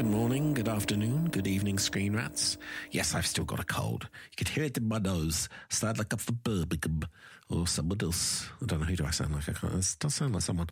Good morning, good afternoon, good evening, screen rats. Yes, I've still got a cold. You could hear it in my nose. Sound like Birmingham or someone else. I don't know who do I sound like. I can't. It does sound like someone.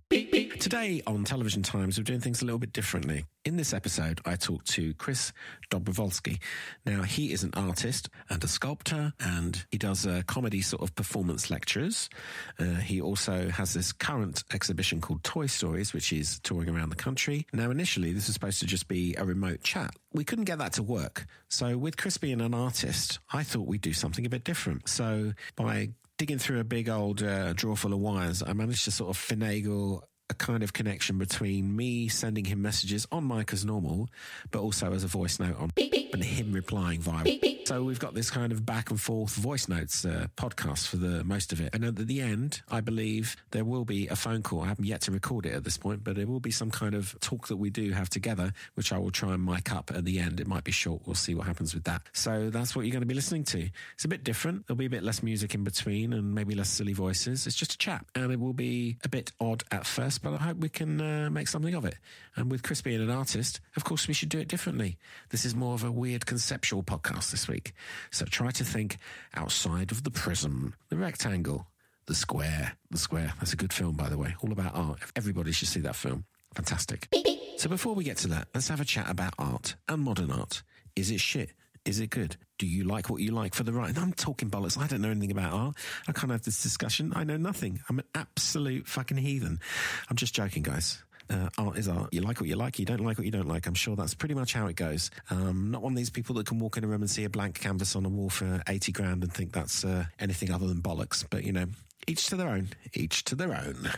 Today on Television Times, we're doing things a little bit differently. In this episode, I talked to Chris Dobrowolski. Now, he is an artist and a sculptor, and he does uh, comedy sort of performance lectures. Uh, he also has this current exhibition called Toy Stories, which is touring around the country. Now, initially, this was supposed to just be a remote chat. We couldn't get that to work. So, with Chris being an artist, I thought we'd do something a bit different. So, by digging through a big old uh, drawer full of wires, I managed to sort of finagle a kind of connection between me sending him messages on mic as normal, but also as a voice note on and him replying via. So we've got this kind of back and forth voice notes uh, podcast for the most of it. And at the end, I believe there will be a phone call. I haven't yet to record it at this point, but there will be some kind of talk that we do have together, which I will try and mic up at the end. It might be short. We'll see what happens with that. So that's what you're going to be listening to. It's a bit different. There'll be a bit less music in between and maybe less silly voices. It's just a chat, and it will be a bit odd at first, but I hope we can uh, make something of it. And with Chris being an artist, of course, we should do it differently. This is more of a weird conceptual podcast this week. So try to think outside of the prism, the rectangle, the square. The square. That's a good film, by the way. All about art. Everybody should see that film. Fantastic. So before we get to that, let's have a chat about art and modern art. Is it shit? Is it good? Do you like what you like for the right? I'm talking bollocks. I don't know anything about art. I can't have this discussion. I know nothing. I'm an absolute fucking heathen. I'm just joking, guys. Uh, art is art. You like what you like, you don't like what you don't like. I'm sure that's pretty much how it goes. Um, not one of these people that can walk in a room and see a blank canvas on a wall for 80 grand and think that's uh, anything other than bollocks. But, you know, each to their own, each to their own.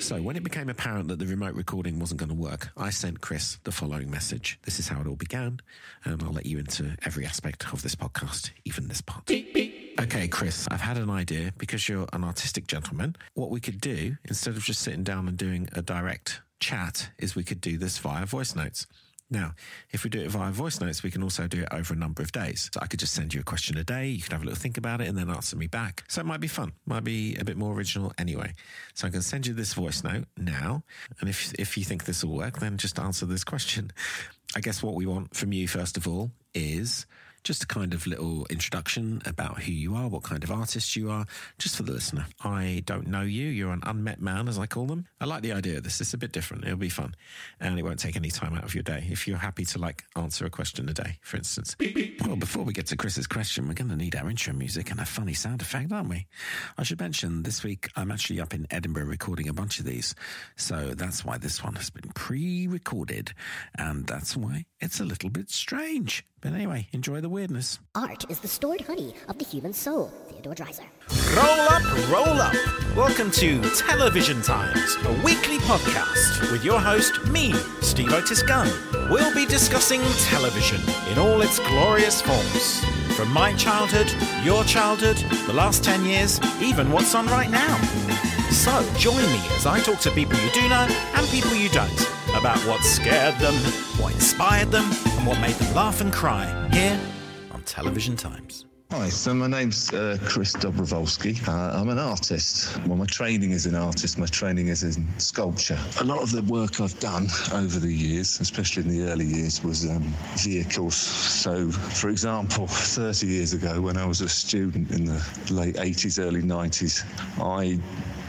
So, when it became apparent that the remote recording wasn't going to work, I sent Chris the following message. This is how it all began, and I'll let you into every aspect of this podcast, even this part. Okay, Chris, I've had an idea because you're an artistic gentleman. What we could do, instead of just sitting down and doing a direct chat, is we could do this via voice notes. Now, if we do it via voice notes, we can also do it over a number of days. So I could just send you a question a day. You could have a little think about it and then answer me back. So it might be fun, might be a bit more original anyway. So going to send you this voice note now. And if, if you think this will work, then just answer this question. I guess what we want from you, first of all, is just a kind of little introduction about who you are, what kind of artist you are, just for the listener. I don't know you. You're an unmet man, as I call them. I like the idea of this. It's a bit different. It'll be fun. And it won't take any time out of your day. If you're happy to like answer a question a day, for instance. Well, before we get to Chris's question, we're going to need our intro music and a funny sound effect, aren't we? I should mention this week I'm actually up in Edinburgh recording a bunch of these. So that's why this one has been pre recorded. And that's why it's a little bit strange. But anyway, enjoy the weirdness. Art is the stored honey of the human soul. Theodore Dreiser. Roll up, roll up. Welcome to Television Times, a weekly podcast with your host, me, Steve Otis Gunn. We'll be discussing television in all its glorious forms. From my childhood, your childhood, the last 10 years, even what's on right now. So join me as I talk to people you do know and people you don't about what scared them, what inspired them, and what made them laugh and cry here on Television Times. Hi, so my name's uh, Chris Dobrowolski. Uh, I'm an artist. Well, my training is an artist. My training is in sculpture. A lot of the work I've done over the years, especially in the early years, was um, vehicles. So, for example, 30 years ago, when I was a student in the late 80s, early 90s, I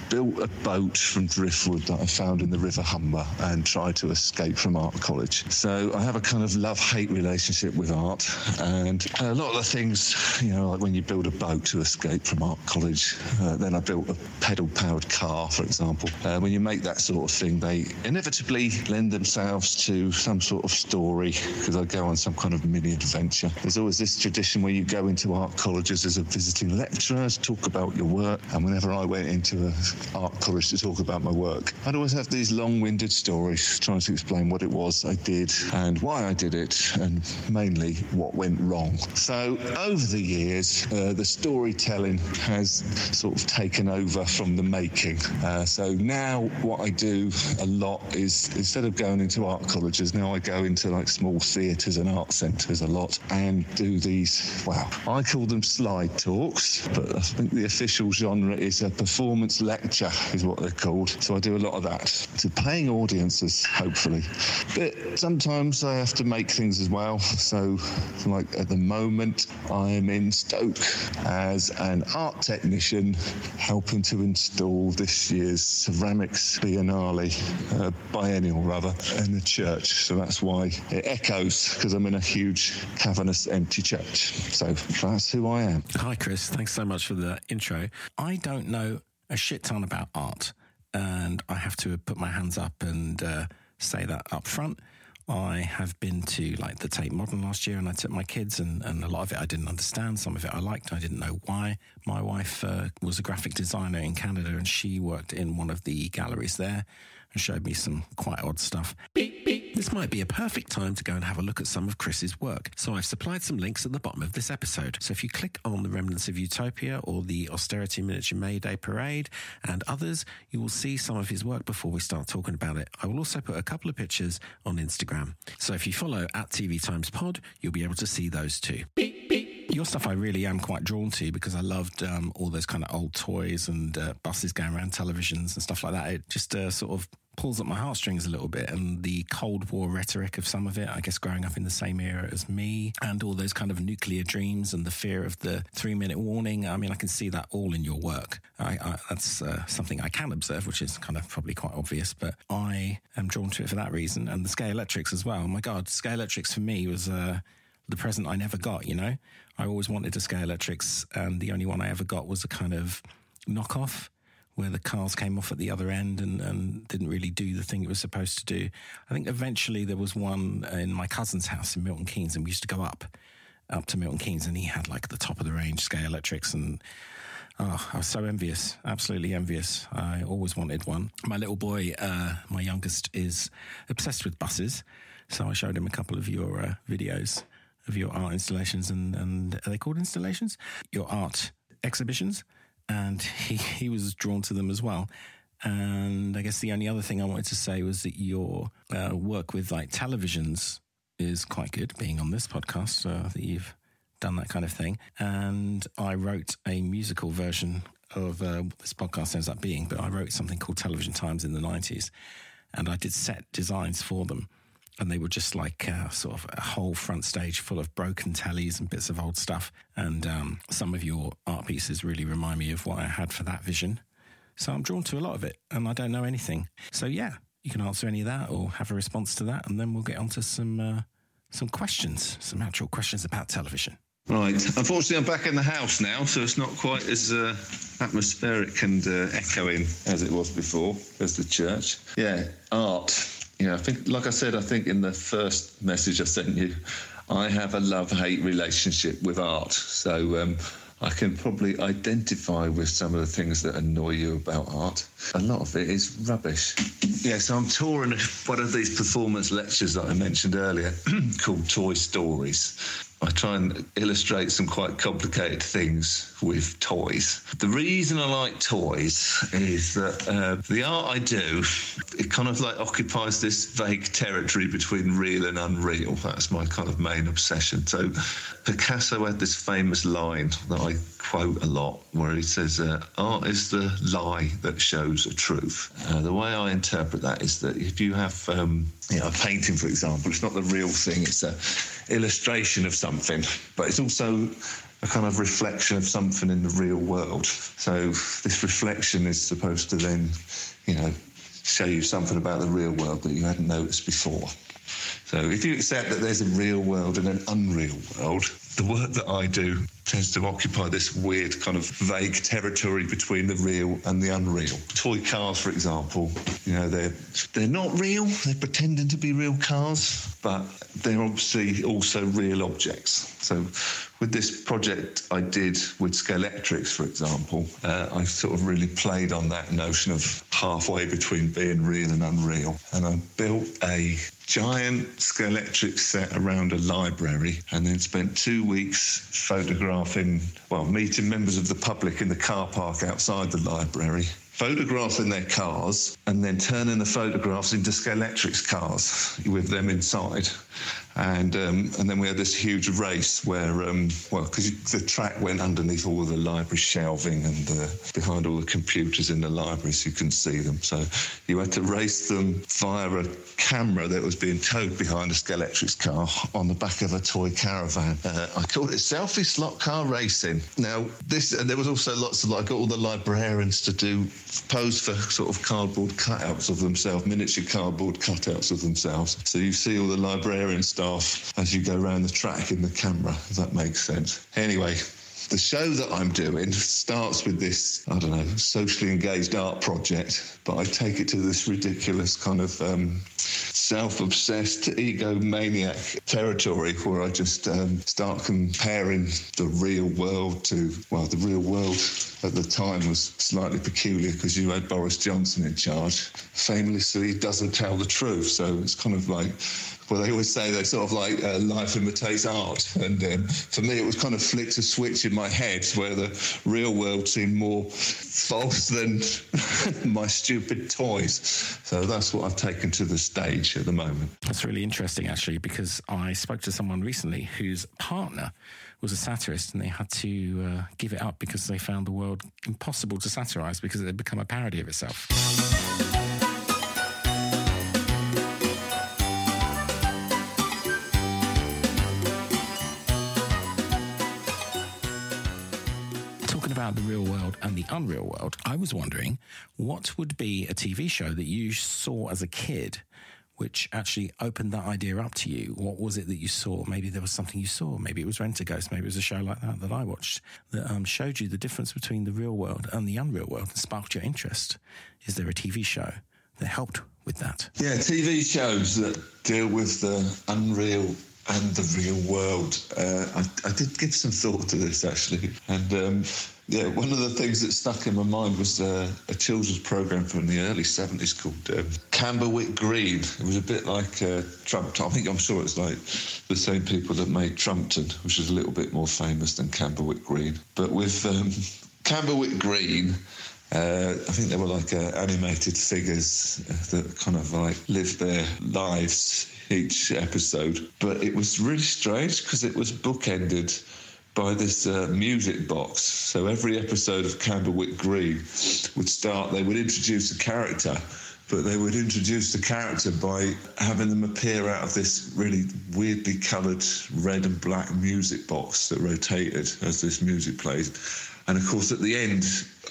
built a boat from driftwood that I found in the River Humber and tried to escape from art college. So I have a kind of love-hate relationship with art, and a lot of the things, you know, like when you build a boat to escape from art college, uh, then I built a pedal-powered car, for example. Uh, when you make that sort of thing, they inevitably lend themselves to some sort of story because I go on some kind of mini adventure. There's always this tradition where you go into art colleges as a visiting lecturer to talk about your work, and whenever I went into a art college to talk about my work. I'd always have these long-winded stories trying to explain what it was I did and why I did it, and mainly what went wrong. So over the years, uh, the storytelling has sort of taken over from the making. Uh, so now what I do a lot is instead of going into art colleges, now I go into like small theatres and art centres a lot and do these. Wow, I call them slide talks, but I think the official genre is a performance lecture is what they're called. So I do a lot of that to paying audiences, hopefully. But sometimes I have to make things as well. So, like at the moment, I'm in Stoke as an art technician, helping to install this year's ceramics biennale, uh, biennial rather, in the church. So that's why it echoes because I'm in a huge cavernous empty church. So that's who I am. Hi, Chris. Thanks so much for the intro. I don't know a shit ton about art, and I have to put my hands up and uh, say that up front. I have been to like the Tate Modern last year, and I took my kids, and, and a lot of it I didn't understand. Some of it I liked. I didn't know why. My wife uh, was a graphic designer in Canada, and she worked in one of the galleries there and showed me some quite odd stuff. Beep, beep. This might be a perfect time to go and have a look at some of Chris's work. So I've supplied some links at the bottom of this episode. So if you click on the Remnants of Utopia or the Austerity Miniature May Day Parade and others, you will see some of his work before we start talking about it. I will also put a couple of pictures on Instagram. So if you follow at TV Times Pod, you'll be able to see those too. Beep, beep. Your stuff I really am quite drawn to because I loved um, all those kind of old toys and uh, buses going around televisions and stuff like that. It just uh, sort of pulls at my heartstrings a little bit and the Cold War rhetoric of some of it, I guess growing up in the same era as me, and all those kind of nuclear dreams and the fear of the three minute warning. I mean, I can see that all in your work. I, I, that's uh, something I can observe, which is kind of probably quite obvious, but I am drawn to it for that reason. And the Scalextrics as well. my God, Scalextrics for me was. Uh, the present I never got, you know? I always wanted a Scalextrics, and the only one I ever got was a kind of knockoff where the cars came off at the other end and, and didn't really do the thing it was supposed to do. I think eventually there was one in my cousin's house in Milton Keynes, and we used to go up up to Milton Keynes, and he had like the top of the range Scalextrics and oh, I was so envious, absolutely envious. I always wanted one. My little boy, uh, my youngest, is obsessed with buses, so I showed him a couple of your uh, videos of your art installations, and, and are they called installations? Your art exhibitions and he, he was drawn to them as well. And I guess the only other thing I wanted to say was that your uh, work with like televisions is quite good, being on this podcast, uh, that you've done that kind of thing. And I wrote a musical version of uh, this podcast ends up being, but I wrote something called Television Times in the 90s. And I did set designs for them and they were just like uh, sort of a whole front stage full of broken tellies and bits of old stuff. And um, some of your art pieces really remind me of what I had for that vision. So I'm drawn to a lot of it, and I don't know anything. So yeah, you can answer any of that or have a response to that, and then we'll get on to some uh, some questions, some actual questions about television. Right. Unfortunately, I'm back in the house now, so it's not quite as uh, atmospheric and uh, echoing as it was before, as the church. Yeah, art yeah, I think, like I said, I think in the first message I sent you, I have a love hate relationship with art. So um, I can probably identify with some of the things that annoy you about art. A lot of it is rubbish. Yeah, so I'm touring one of these performance lectures that I mentioned earlier called Toy Stories. I try and illustrate some quite complicated things with toys. The reason I like toys is that uh, the art I do, it kind of like occupies this vague territory between real and unreal. That's my kind of main obsession. So Picasso had this famous line that I quote a lot where he says, uh, Art is the lie that shows a truth. Uh, the way I interpret that is that if you have um, you know, a painting, for example, it's not the real thing, it's an illustration of something, but it's also a kind of reflection of something in the real world. So this reflection is supposed to then, you know, show you something about the real world that you hadn't noticed before. So if you accept that there's a real world and an unreal world, the work that I do tends to occupy this weird kind of vague territory between the real and the unreal. Toy cars, for example, you know, they're they're not real. They're pretending to be real cars, but they're obviously also real objects. So, with this project I did with Scalextrics, for example, uh, I sort of really played on that notion of halfway between being real and unreal, and I built a giant Scalextric set around a library and then spent two weeks photographing, well, meeting members of the public in the car park outside the library, photographing their cars, and then turning the photographs into Scalextric's cars with them inside. And um, and then we had this huge race where, um, well, because the track went underneath all the library shelving and uh, behind all the computers in the library, so you couldn't see them. So you had to race them via a camera that was being towed behind a Scalextrics car on the back of a toy caravan. Uh, I called it selfie slot car racing. Now this, and there was also lots of like got all the librarians to do pose for sort of cardboard cutouts of themselves, miniature cardboard cutouts of themselves. So you see all the librarian staff as you go around the track in the camera. If that makes sense. Anyway, the show that I'm doing starts with this, I don't know, socially engaged art project, but I take it to this ridiculous kind of um, self obsessed, egomaniac territory where I just um, start comparing the real world to, well, the real world at the time was slightly peculiar because you had Boris Johnson in charge. Famously, doesn't tell the truth. So it's kind of like well, they always say they sort of like uh, life imitates art. And um, for me, it was kind of flicked a switch in my head where the real world seemed more false than my stupid toys. So that's what I've taken to the stage at the moment. That's really interesting, actually, because I spoke to someone recently whose partner was a satirist and they had to uh, give it up because they found the world impossible to satirize because it had become a parody of itself. About the real world and the unreal world, I was wondering what would be a TV show that you saw as a kid which actually opened that idea up to you? What was it that you saw? Maybe there was something you saw. Maybe it was Rent a Ghost. Maybe it was a show like that that I watched that um, showed you the difference between the real world and the unreal world and sparked your interest. Is there a TV show that helped with that? Yeah, TV shows that deal with the unreal and the real world. Uh, I, I, did give some thought to this actually, and um, yeah, one of the things that stuck in my mind was uh, a children's program from the early seventies called um, Camberwick Green. It was a bit like uh, Trump. I think I'm sure it's like the same people that made Trumpton, which is a little bit more famous than Camberwick Green, but with um, Camberwick Green. Uh, I think they were like uh, animated figures uh, that kind of like lived their lives each episode. But it was really strange because it was bookended by this uh, music box. So every episode of Camberwick Green would start, they would introduce a character. But they would introduce the character by having them appear out of this really weirdly coloured red and black music box that rotated as this music played. And of course, at the end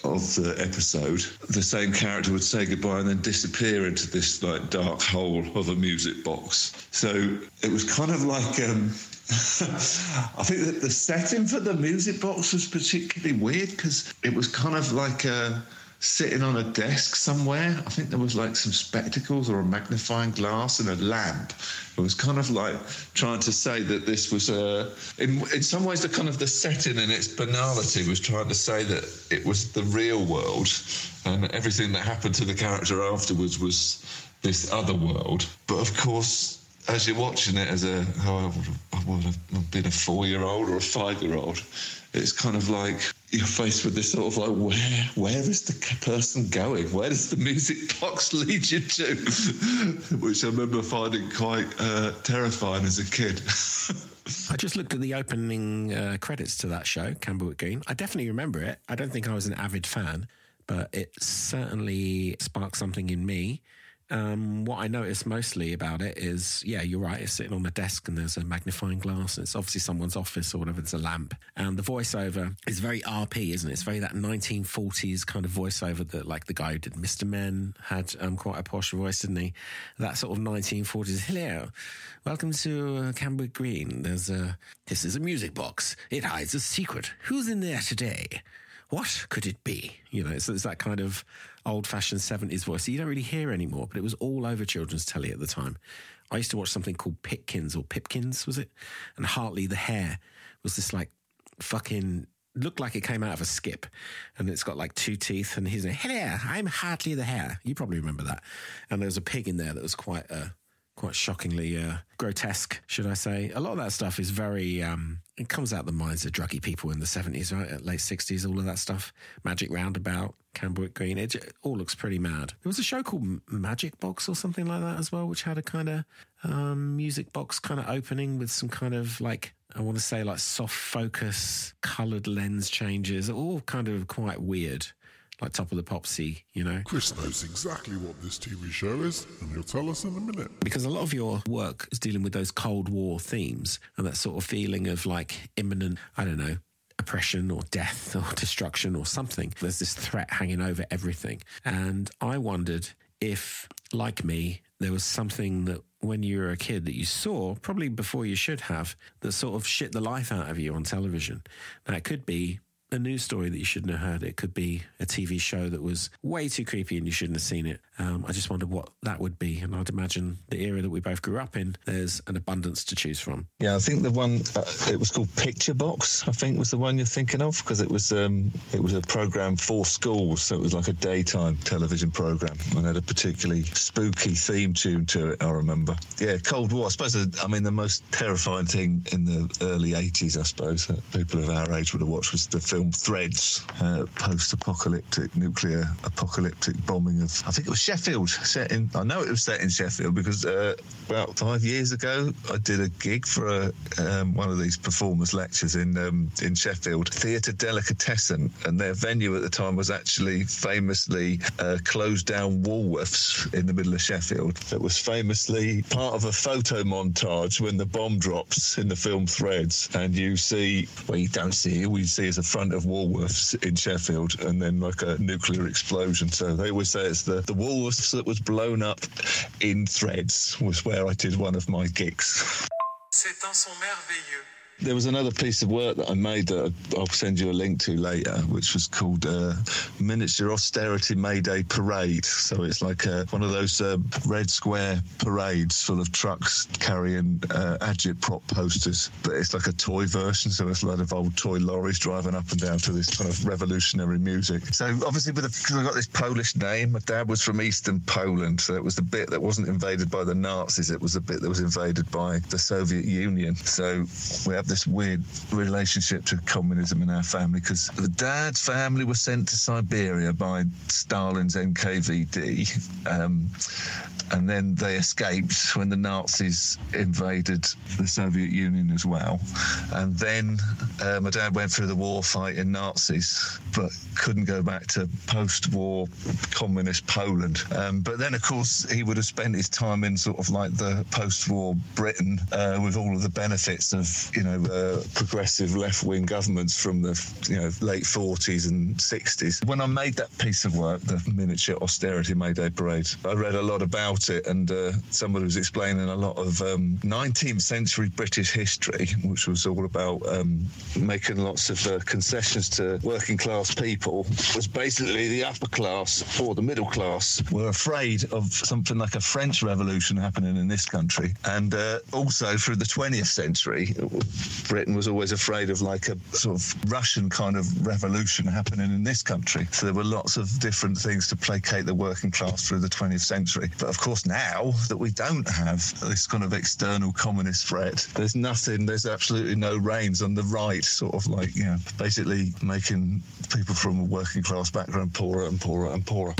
of the episode, the same character would say goodbye and then disappear into this like dark hole of a music box. So it was kind of like um, I think that the setting for the music box was particularly weird because it was kind of like a sitting on a desk somewhere. I think there was like some spectacles or a magnifying glass and a lamp. It was kind of like trying to say that this was a, in, in some ways, the kind of the setting and its banality was trying to say that it was the real world and everything that happened to the character afterwards was this other world. But of course, as you're watching it as a, oh, I would have been a four year old or a five year old, it's kind of like you're faced with this sort of like, where, where is the person going? Where does the music box lead you to? Which I remember finding quite uh, terrifying as a kid. I just looked at the opening uh, credits to that show, Camberwick Green. I definitely remember it. I don't think I was an avid fan, but it certainly sparked something in me. Um, what I noticed mostly about it is, yeah, you're right. It's sitting on a desk and there's a magnifying glass. And it's obviously someone's office or whatever. It's a lamp, and the voiceover is very RP, isn't it? It's very that 1940s kind of voiceover that, like the guy who did Mr. Men had um, quite a posh voice, didn't he? That sort of 1940s. Hello, welcome to uh, Green. There's a this is a music box. It hides a secret. Who's in there today? What could it be? You know, it's that kind of old fashioned 70s voice that you don't really hear anymore, but it was all over children's telly at the time. I used to watch something called Pitkins or Pipkins, was it? And Hartley the Hare was this like fucking looked like it came out of a skip and it's got like two teeth and he's like, hello i'm hartley the hare you probably remember that and there was a pig in there that was quite a quite shockingly uh, grotesque, should I say. A lot of that stuff is very, um, it comes out the minds of druggy people in the 70s, right? Late 60s, all of that stuff. Magic Roundabout, Camberwick Green, it, it all looks pretty mad. There was a show called Magic Box or something like that as well, which had a kind of um, music box kind of opening with some kind of like I want to say like soft focus, coloured lens changes, all kind of quite weird, like top of the popsy, you know. Chris knows exactly what this TV show is, and he'll tell us in a minute. Because a lot of your work is dealing with those Cold War themes and that sort of feeling of like imminent, I don't know, oppression or death or destruction or something. There's this threat hanging over everything. And I wondered if, like me, there was something that when you were a kid that you saw, probably before you should have, that sort of shit the life out of you on television. Now, it could be a news story that you shouldn't have heard. It could be a TV show that was way too creepy and you shouldn't have seen it. Um, I just wondered what that would be. And I'd imagine the era that we both grew up in, there's an abundance to choose from. Yeah, I think the one uh, it was called Picture Box. I think was the one you're thinking of because it was um, it was a program for schools, so it was like a daytime television program and had a particularly spooky theme tune to it. I remember. Yeah, Cold War. I suppose uh, I mean the most terrifying thing in the early '80s, I suppose, that people of our age would have watched was the film Threads, uh, post-apocalyptic nuclear apocalyptic bombing of I think it was Sheffield, set in I know it was set in Sheffield because uh, about five years ago I did a gig for a, um, one of these performers lectures in um, in Sheffield, Theatre Delicatessen, and their venue at the time was actually famously uh, closed down Woolworths in the middle of Sheffield. That was famously part of a photo montage when the bomb drops in the film Threads, and you see well you don't see it, all you see is a front of Woolworths in Sheffield, and then like a nuclear explosion. So they always say it's the the Woolworths that was blown up in Threads was where I did one of my gigs. C'est un son merveilleux. There was another piece of work that I made that I'll send you a link to later, which was called uh, Miniature Austerity Mayday Parade. So it's like uh, one of those uh, red square parades full of trucks carrying uh, agitprop posters, but it's like a toy version. So it's a lot of old toy lorries driving up and down to this kind of revolutionary music. So obviously, with because I got this Polish name, my dad was from Eastern Poland, so it was the bit that wasn't invaded by the Nazis. It was the bit that was invaded by the Soviet Union. So we have this weird relationship to communism in our family because the dad's family was sent to Siberia by Stalin's NKVD. Um, and then they escaped when the Nazis invaded the Soviet Union as well. And then uh, my dad went through the war fighting Nazis, but couldn't go back to post war communist Poland. Um, but then, of course, he would have spent his time in sort of like the post war Britain uh, with all of the benefits of, you know, uh, progressive left wing governments from the, you know, late 40s and 60s. When I made that piece of work, the miniature austerity Mayday Parade, I read a lot about it, and uh, somebody was explaining a lot of um, 19th century British history, which was all about um, making lots of uh, concessions to working class people. Was basically the upper class or the middle class were afraid of something like a French Revolution happening in this country, and uh, also through the 20th century, Britain was always afraid of like a sort of Russian kind of revolution happening in this country. So there were lots of different things to placate the working class through the 20th century. But of course, now that we don't have this kind of external communist threat, there's nothing, there's absolutely no reins on the right, sort of like, you know, basically making people from a working class background poorer and poorer and poorer.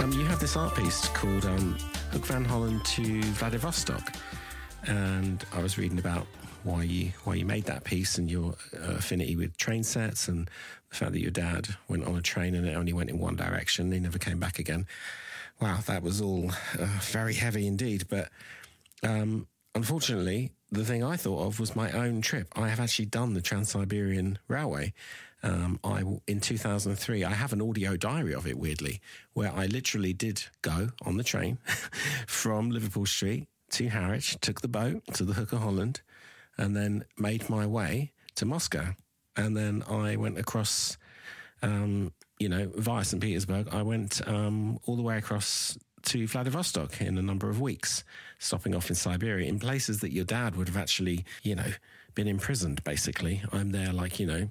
Um, you have this art piece called um, Hook Van Holland to Vladivostok, and I was reading about why you why you made that piece and your uh, affinity with train sets and the fact that your dad went on a train and it only went in one direction, he never came back again. Wow, that was all uh, very heavy indeed. But um, unfortunately, the thing I thought of was my own trip. I have actually done the Trans Siberian Railway. Um, I in 2003, I have an audio diary of it. Weirdly, where I literally did go on the train from Liverpool Street to Harwich, took the boat to the Hook of Holland, and then made my way to Moscow. And then I went across um, you know, via St. Petersburg, I went um, all the way across to Vladivostok in a number of weeks, stopping off in Siberia in places that your dad would have actually, you know, been imprisoned, basically. I'm there, like, you know,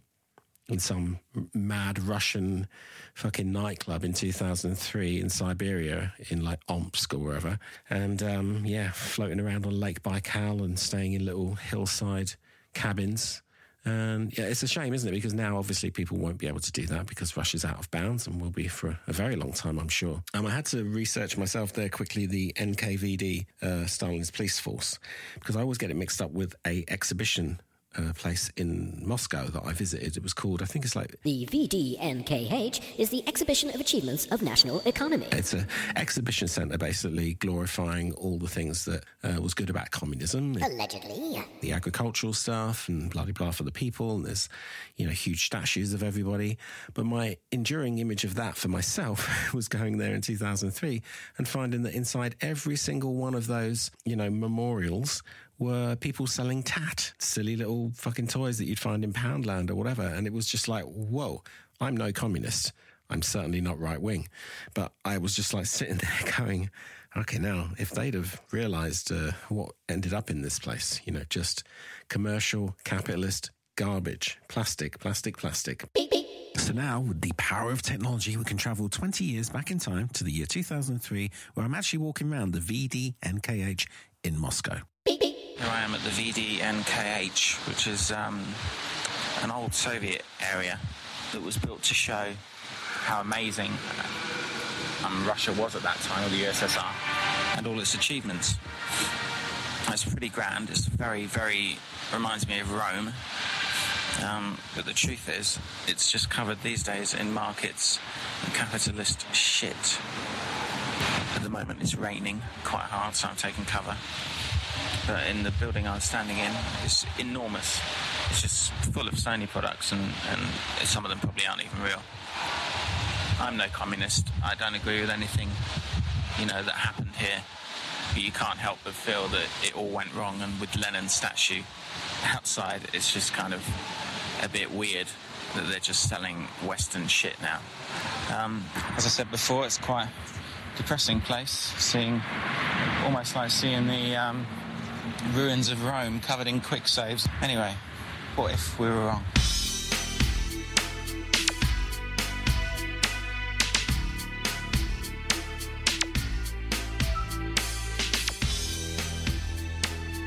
in some mad Russian fucking nightclub in 2003 in Siberia, in like Omsk or wherever. And um, yeah, floating around on Lake Baikal and staying in little hillside cabins. And yeah, it's a shame, isn't it? Because now obviously people won't be able to do that because Russia's out of bounds and will be for a very long time, I'm sure. Um, I had to research myself there quickly the NKVD, uh, Stalin's police force, because I always get it mixed up with a exhibition uh, place in Moscow that I visited. It was called, I think it's like The VDNKH is the Exhibition of Achievements of National Economy. it's an exhibition centre basically glorifying all the things that uh, was good about communism Allegedly. the agricultural stuff and blah blah blah for the people and there's you know huge statues of everybody but my enduring image of that for myself was going there in 2003 and finding that inside every single one of those you know memorials were people selling tat silly little fucking toys that you'd find in poundland or whatever and it was just like whoa i'm no communist I'm certainly not right wing, but I was just like sitting there going, okay, now if they'd have realized uh, what ended up in this place, you know, just commercial capitalist garbage, plastic, plastic, plastic. So now, with the power of technology, we can travel 20 years back in time to the year 2003, where I'm actually walking around the VDNKH in Moscow. Here I am at the VDNKH, which is um, an old Soviet area that was built to show how amazing um, Russia was at that time, or the USSR, and all its achievements. It's pretty grand. It's very, very reminds me of Rome. Um, but the truth is, it's just covered these days in markets and capitalist shit. At the moment, it's raining quite hard, so I'm taking cover but in the building I was standing in, it's enormous. It's just full of Sony products, and, and some of them probably aren't even real. I'm no communist. I don't agree with anything, you know, that happened here. But you can't help but feel that it all went wrong, and with Lenin's statue outside, it's just kind of a bit weird that they're just selling Western shit now. Um, as I said before, it's quite depressing place, seeing almost like seeing the um, ruins of Rome covered in Kwik Saves. Anyway, what if we were wrong?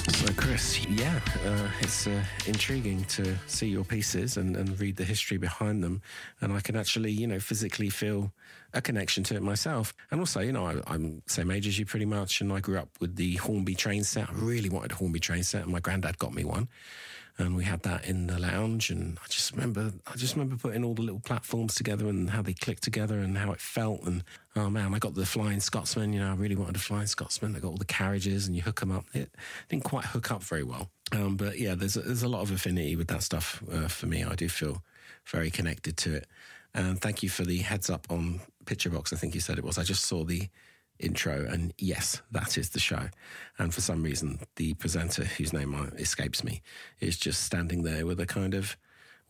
So, Chris, yeah, uh, it's uh, intriguing to see your pieces and, and read the history behind them. And I can actually, you know, physically feel a connection to it myself. And also, you know, I, I'm same age as you pretty much. And I grew up with the Hornby train set. I really wanted a Hornby train set, and my granddad got me one. And we had that in the lounge. And I just remember, I just remember putting all the little platforms together and how they clicked together and how it felt. And oh man, I got the Flying Scotsman. You know, I really wanted a Flying Scotsman. I got all the carriages and you hook them up. It didn't quite hook up very well. Um, but yeah, there's a, there's a lot of affinity with that stuff uh, for me. I do feel very connected to it. And thank you for the heads up on Picture Box. I think you said it was. I just saw the intro, and yes, that is the show. And for some reason, the presenter, whose name escapes me, is just standing there with a kind of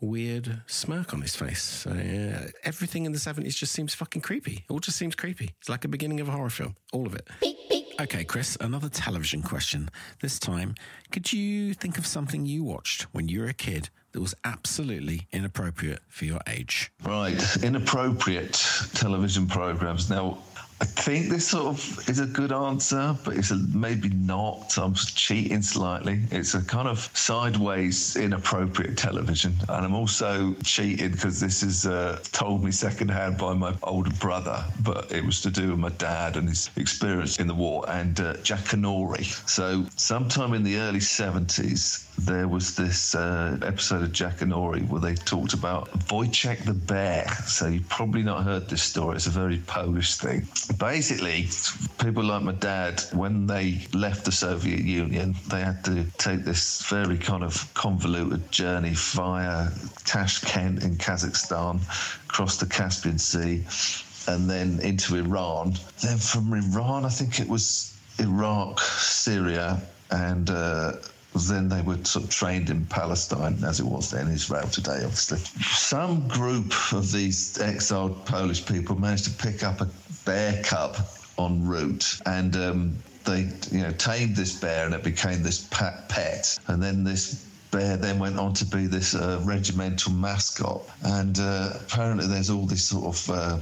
weird smirk on his face. So, uh, everything in the 70s just seems fucking creepy. It all just seems creepy. It's like a beginning of a horror film, all of it. Beep, beep. Okay, Chris, another television question. This time, could you think of something you watched when you were a kid that was absolutely inappropriate for your age? Right, inappropriate television programs. Now, I think this sort of is a good answer, but it's a, maybe not. I'm cheating slightly. It's a kind of sideways inappropriate television, and I'm also cheating because this is uh, told me secondhand by my older brother, but it was to do with my dad and his experience in the war and uh, Jack. So, sometime in the early 70s, there was this uh, episode of Jackanory where they talked about Wojciech the bear. So you've probably not heard this story. It's a very Polish thing. Basically, people like my dad, when they left the Soviet Union, they had to take this very kind of convoluted journey via Tashkent in Kazakhstan, across the Caspian Sea, and then into Iran. Then from Iran, I think it was Iraq, Syria, and uh, then they were sort of trained in Palestine, as it was then Israel today, obviously. Some group of these exiled Polish people managed to pick up a bear cub en route and um, they you know tamed this bear and it became this pet and then this bear then went on to be this uh, regimental mascot and uh, apparently there's all this sort of um,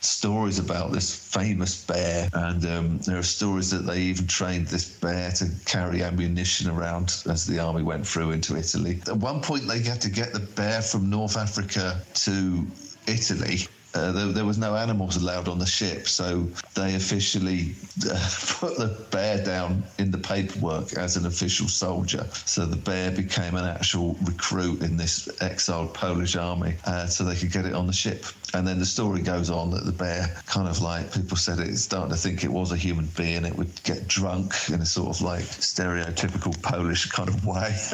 stories about this famous bear, and um, there are stories that they even trained this bear to carry ammunition around as the army went through into Italy. At one point, they had to get the bear from North Africa to Italy uh, there, there, was no animals allowed on the ship, so they officially uh, put the bear down in the paperwork as an official soldier. So the bear became an actual recruit in this exiled Polish army, uh, so they could get it on the ship. And then the story goes on that the bear kind of like people said it's starting to think it was a human being. It would get drunk in a sort of like stereotypical Polish kind of way.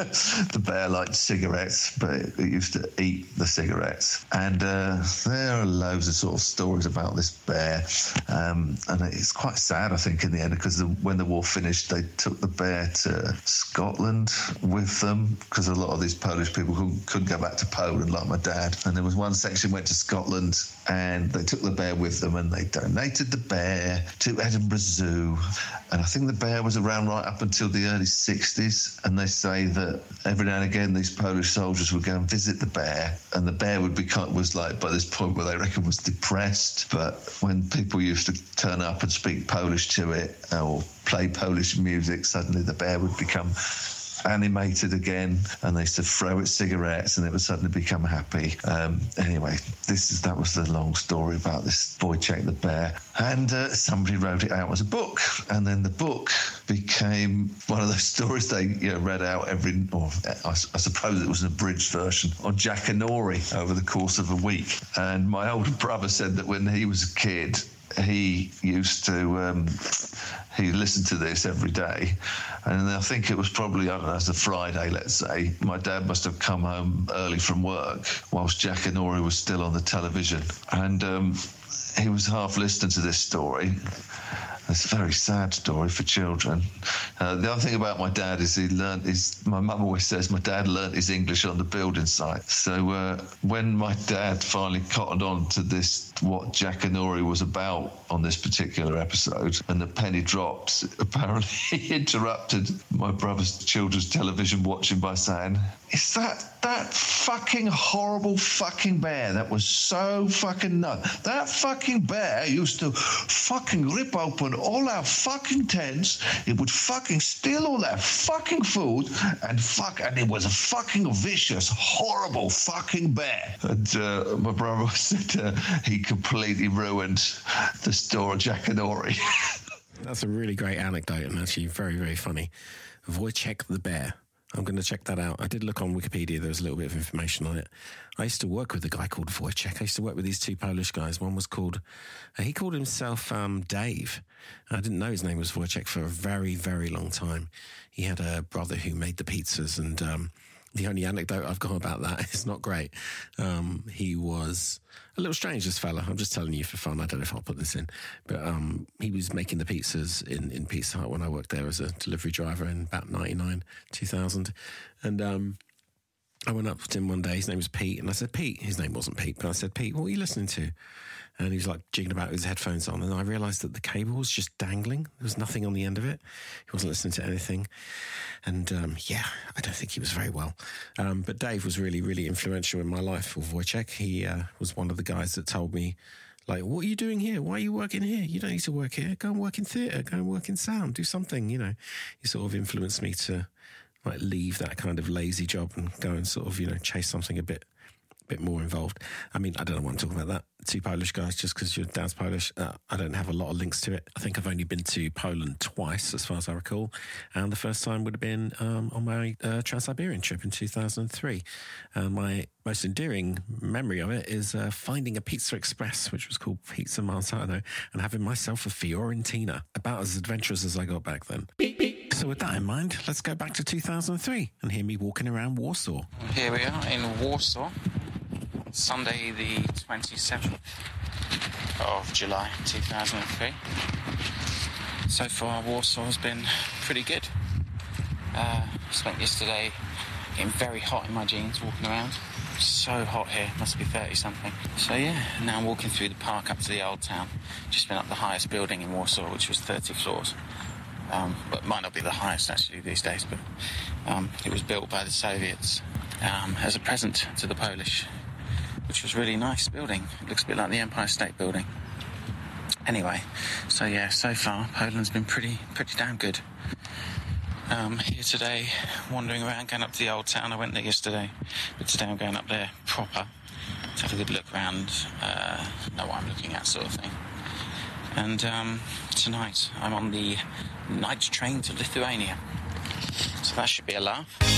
the bear liked cigarettes, but it, used to eat the cigarettes. And uh, there are loads of sort of stories about this bear. Um, and it's quite sad, I think, in the end, because the, when the war finished, they took the bear to Scotland with them because a lot of these Polish people couldn't, couldn't go back to Poland, like my dad. And there was one section went to Scotland and they took the bear with them and they donated the bear to Edinburgh Zoo. And I think the bear was around right up until the early 60s. And they say that every now and again, these Polish soldiers would go and visit the bear, and the bear would become, was like, by this point where they reckon was depressed. But when people used to turn up and speak Polish to it or play Polish music, suddenly the bear would become animated again, and they used to throw it cigarettes, and it would suddenly become happy. Um, anyway, this is that was the long story about this Wojciech the bear, and uh, somebody wrote it out as a book, and then the book became one of those stories they you know, read out every, or I, I suppose it was an abridged version on Jackanory over the course of a week. And my older brother said that when he was a kid, he used to um, he listened to this every day, and I think it was probably I don't know, as a Friday, let's say. My dad must have come home early from work whilst Jackanory was still on the television, and um, he was half listening to this story, it's a very sad story for children. Uh, the other thing about my dad is he learned his. My mum always says my dad learned his English on the building site. So uh, when my dad finally cottoned on to this, what Jackanory was about on this particular episode, and the penny dropped, apparently he interrupted my brother's children's television watching by saying, "Is that that fucking horrible fucking bear that was so fucking nuts? That fucking bear used to fucking rip open all our fucking tents. It would fucking steal all our fucking food and fuck, and it was a fucking vicious, horrible fucking bear. And uh, my brother said uh, he completely ruined the store of Jackanory. That's a really great anecdote and actually very, very funny. Wojciech the bear. I'm going to check that out. I did look on Wikipedia. There was a little bit of information on it. I used to work with a guy called Wojciech. I used to work with these two Polish guys. One was called, uh, he called himself um, Dave. I didn't know his name was Wojciech for a very, very long time. He had a brother who made the pizzas, and um, the only anecdote I've got about that is not great. Um, he was a little strange, this fella. I'm just telling you for fun. I don't know if I'll put this in, but um, he was making the pizzas in, in Pizza Hut when I worked there as a delivery driver in about 99, 2000. And um, I went up to him one day. His name was Pete. And I said, Pete, his name wasn't Pete, but I said, Pete, what are you listening to? And he was like jigging about with his headphones on. And I realized that the cable was just dangling. There was nothing on the end of it. He wasn't listening to anything. And um, yeah, I don't think he was very well. Um, but Dave was really, really influential in my life for Wojciech. He uh, was one of the guys that told me, like, what are you doing here? Why are you working here? You don't need to work here. Go and work in theatre. Go and work in sound. Do something, you know. He sort of influenced me to like leave that kind of lazy job and go and sort of, you know, chase something a bit bit more involved. I mean, I don't know why I'm talking about that. Two Polish guys, just because your dad's Polish. Uh, I don't have a lot of links to it. I think I've only been to Poland twice, as far as I recall. And the first time would have been um, on my uh, Trans Siberian trip in 2003. Uh, my most endearing memory of it is uh, finding a Pizza Express, which was called Pizza Marzano, and having myself a Fiorentina. About as adventurous as I got back then. So, with that in mind, let's go back to 2003 and hear me walking around Warsaw. Here we are in Warsaw. Sunday, the 27th of July 2003. So far, Warsaw has been pretty good. Uh, Spent yesterday getting very hot in my jeans walking around. So hot here, must be 30 something. So yeah, now I'm walking through the park up to the old town. Just been up the highest building in Warsaw, which was 30 floors. Um, but might not be the highest actually these days, but um, it was built by the Soviets um, as a present to the Polish, which was really nice building. It looks a bit like the Empire State Building. Anyway, so yeah, so far Poland's been pretty pretty damn good. Um, here today, wandering around, going up to the old town. I went there yesterday, but today I'm going up there proper to have a good look around, uh, know what I'm looking at, sort of thing. And um, tonight I'm on the night train to Lithuania, so that should be a laugh.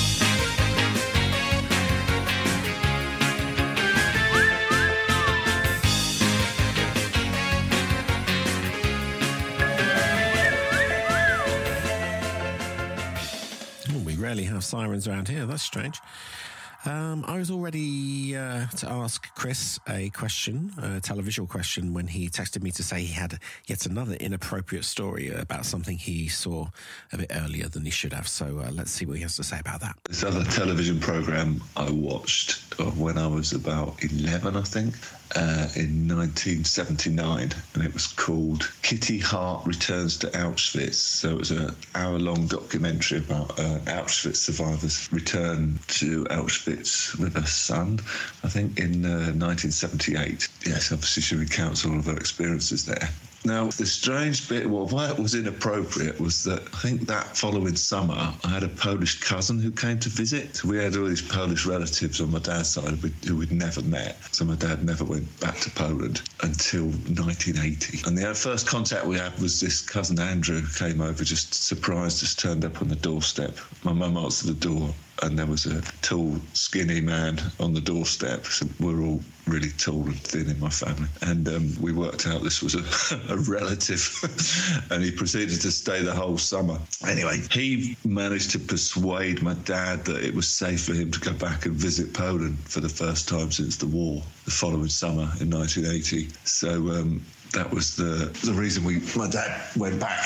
Rarely have sirens around here. That's strange. Um, I was all ready uh, to ask Chris a question, a televisual question, when he texted me to say he had yet another inappropriate story about something he saw a bit earlier than he should have. So uh, let's see what he has to say about that. This other television program I watched uh, when I was about 11, I think, uh, in 1979, and it was called Kitty Hart Returns to Auschwitz. So it was an hour long documentary about uh, Auschwitz survivors' return to Auschwitz with her son, I think, in uh, 1978. Yes, obviously, she recounts all of her experiences there. Now, the strange bit, well, why it was inappropriate was that I think that following summer, I had a Polish cousin who came to visit. We had all these Polish relatives on my dad's side who we'd never met. So my dad never went back to Poland until 1980. And the first contact we had was this cousin Andrew who came over, just surprised just turned up on the doorstep. My mum answered the door and there was a tall, skinny man on the doorstep. So we're all really tall and thin in my family. And um, we worked out this was a, a relative, and he proceeded to stay the whole summer. Anyway, he managed to persuade my dad that it was safe for him to go back and visit Poland for the first time since the war, the following summer in 1980. So um, that was the the reason we my dad went back.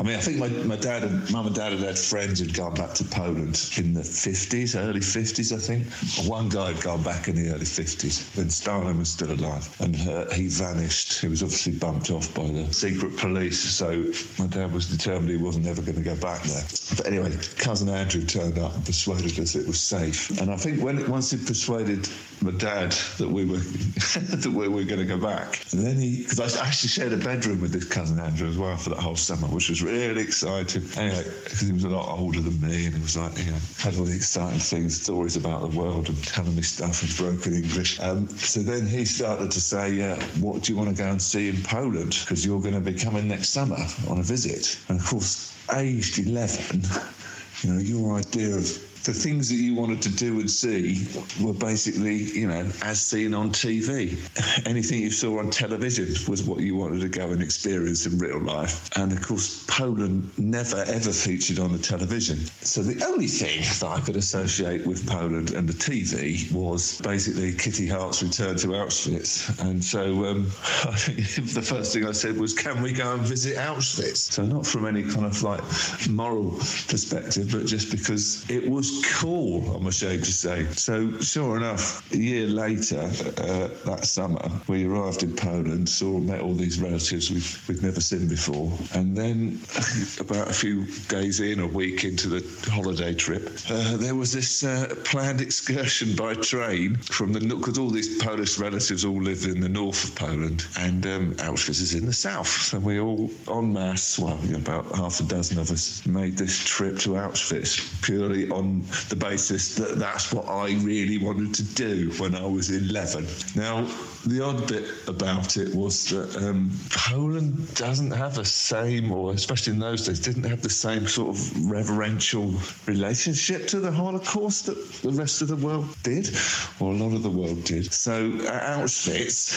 I mean, I think my, my dad and mum and dad had had friends who'd gone back to Poland in the 50s, early 50s, I think. One guy had gone back in the early 50s when Stalin was still alive, and uh, he vanished. He was obviously bumped off by the secret police. So my dad was determined he wasn't ever going to go back there. But anyway, cousin Andrew turned up and persuaded us it was safe. And I think when once he persuaded my dad that we were that we were going to go back, and then he because I actually shared a bedroom with this cousin Andrew as well for that whole summer, which was really exciting. Anyway, because he was a lot older than me, and he was like, you know, had all the exciting things, stories about the world, and telling me stuff in broken English. Um, so then he started to say, yeah, "What do you want to go and see in Poland? Because you're going to be coming next summer on a visit." And of course, aged eleven, you know, your idea of the things that you wanted to do and see were basically, you know, as seen on TV. Anything you saw on television was what you wanted to go and experience in real life. And of course, Poland never ever featured on the television. So the only thing that I could associate with Poland and the TV was basically Kitty Hart's return to Auschwitz. And so um, I think the first thing I said was, can we go and visit Auschwitz? So not from any kind of like moral perspective, but just because it was cool, I'm ashamed to say. So, sure enough, a year later, uh, that summer, we arrived in Poland, saw, met all these relatives we've, we've never seen before. And then, about a few days in, a week into the holiday trip, uh, there was this uh, planned excursion by train from the, because all these Polish relatives all live in the north of Poland, and um, Auschwitz is in the south. So we all, en masse, well, about half a dozen of us, made this trip to Auschwitz purely on the basis that that's what I really wanted to do when I was 11. Now, the odd bit about it was that um, Poland doesn't have the same, or especially in those days, didn't have the same sort of reverential relationship to the Holocaust that the rest of the world did, or a lot of the world did. So at Auschwitz,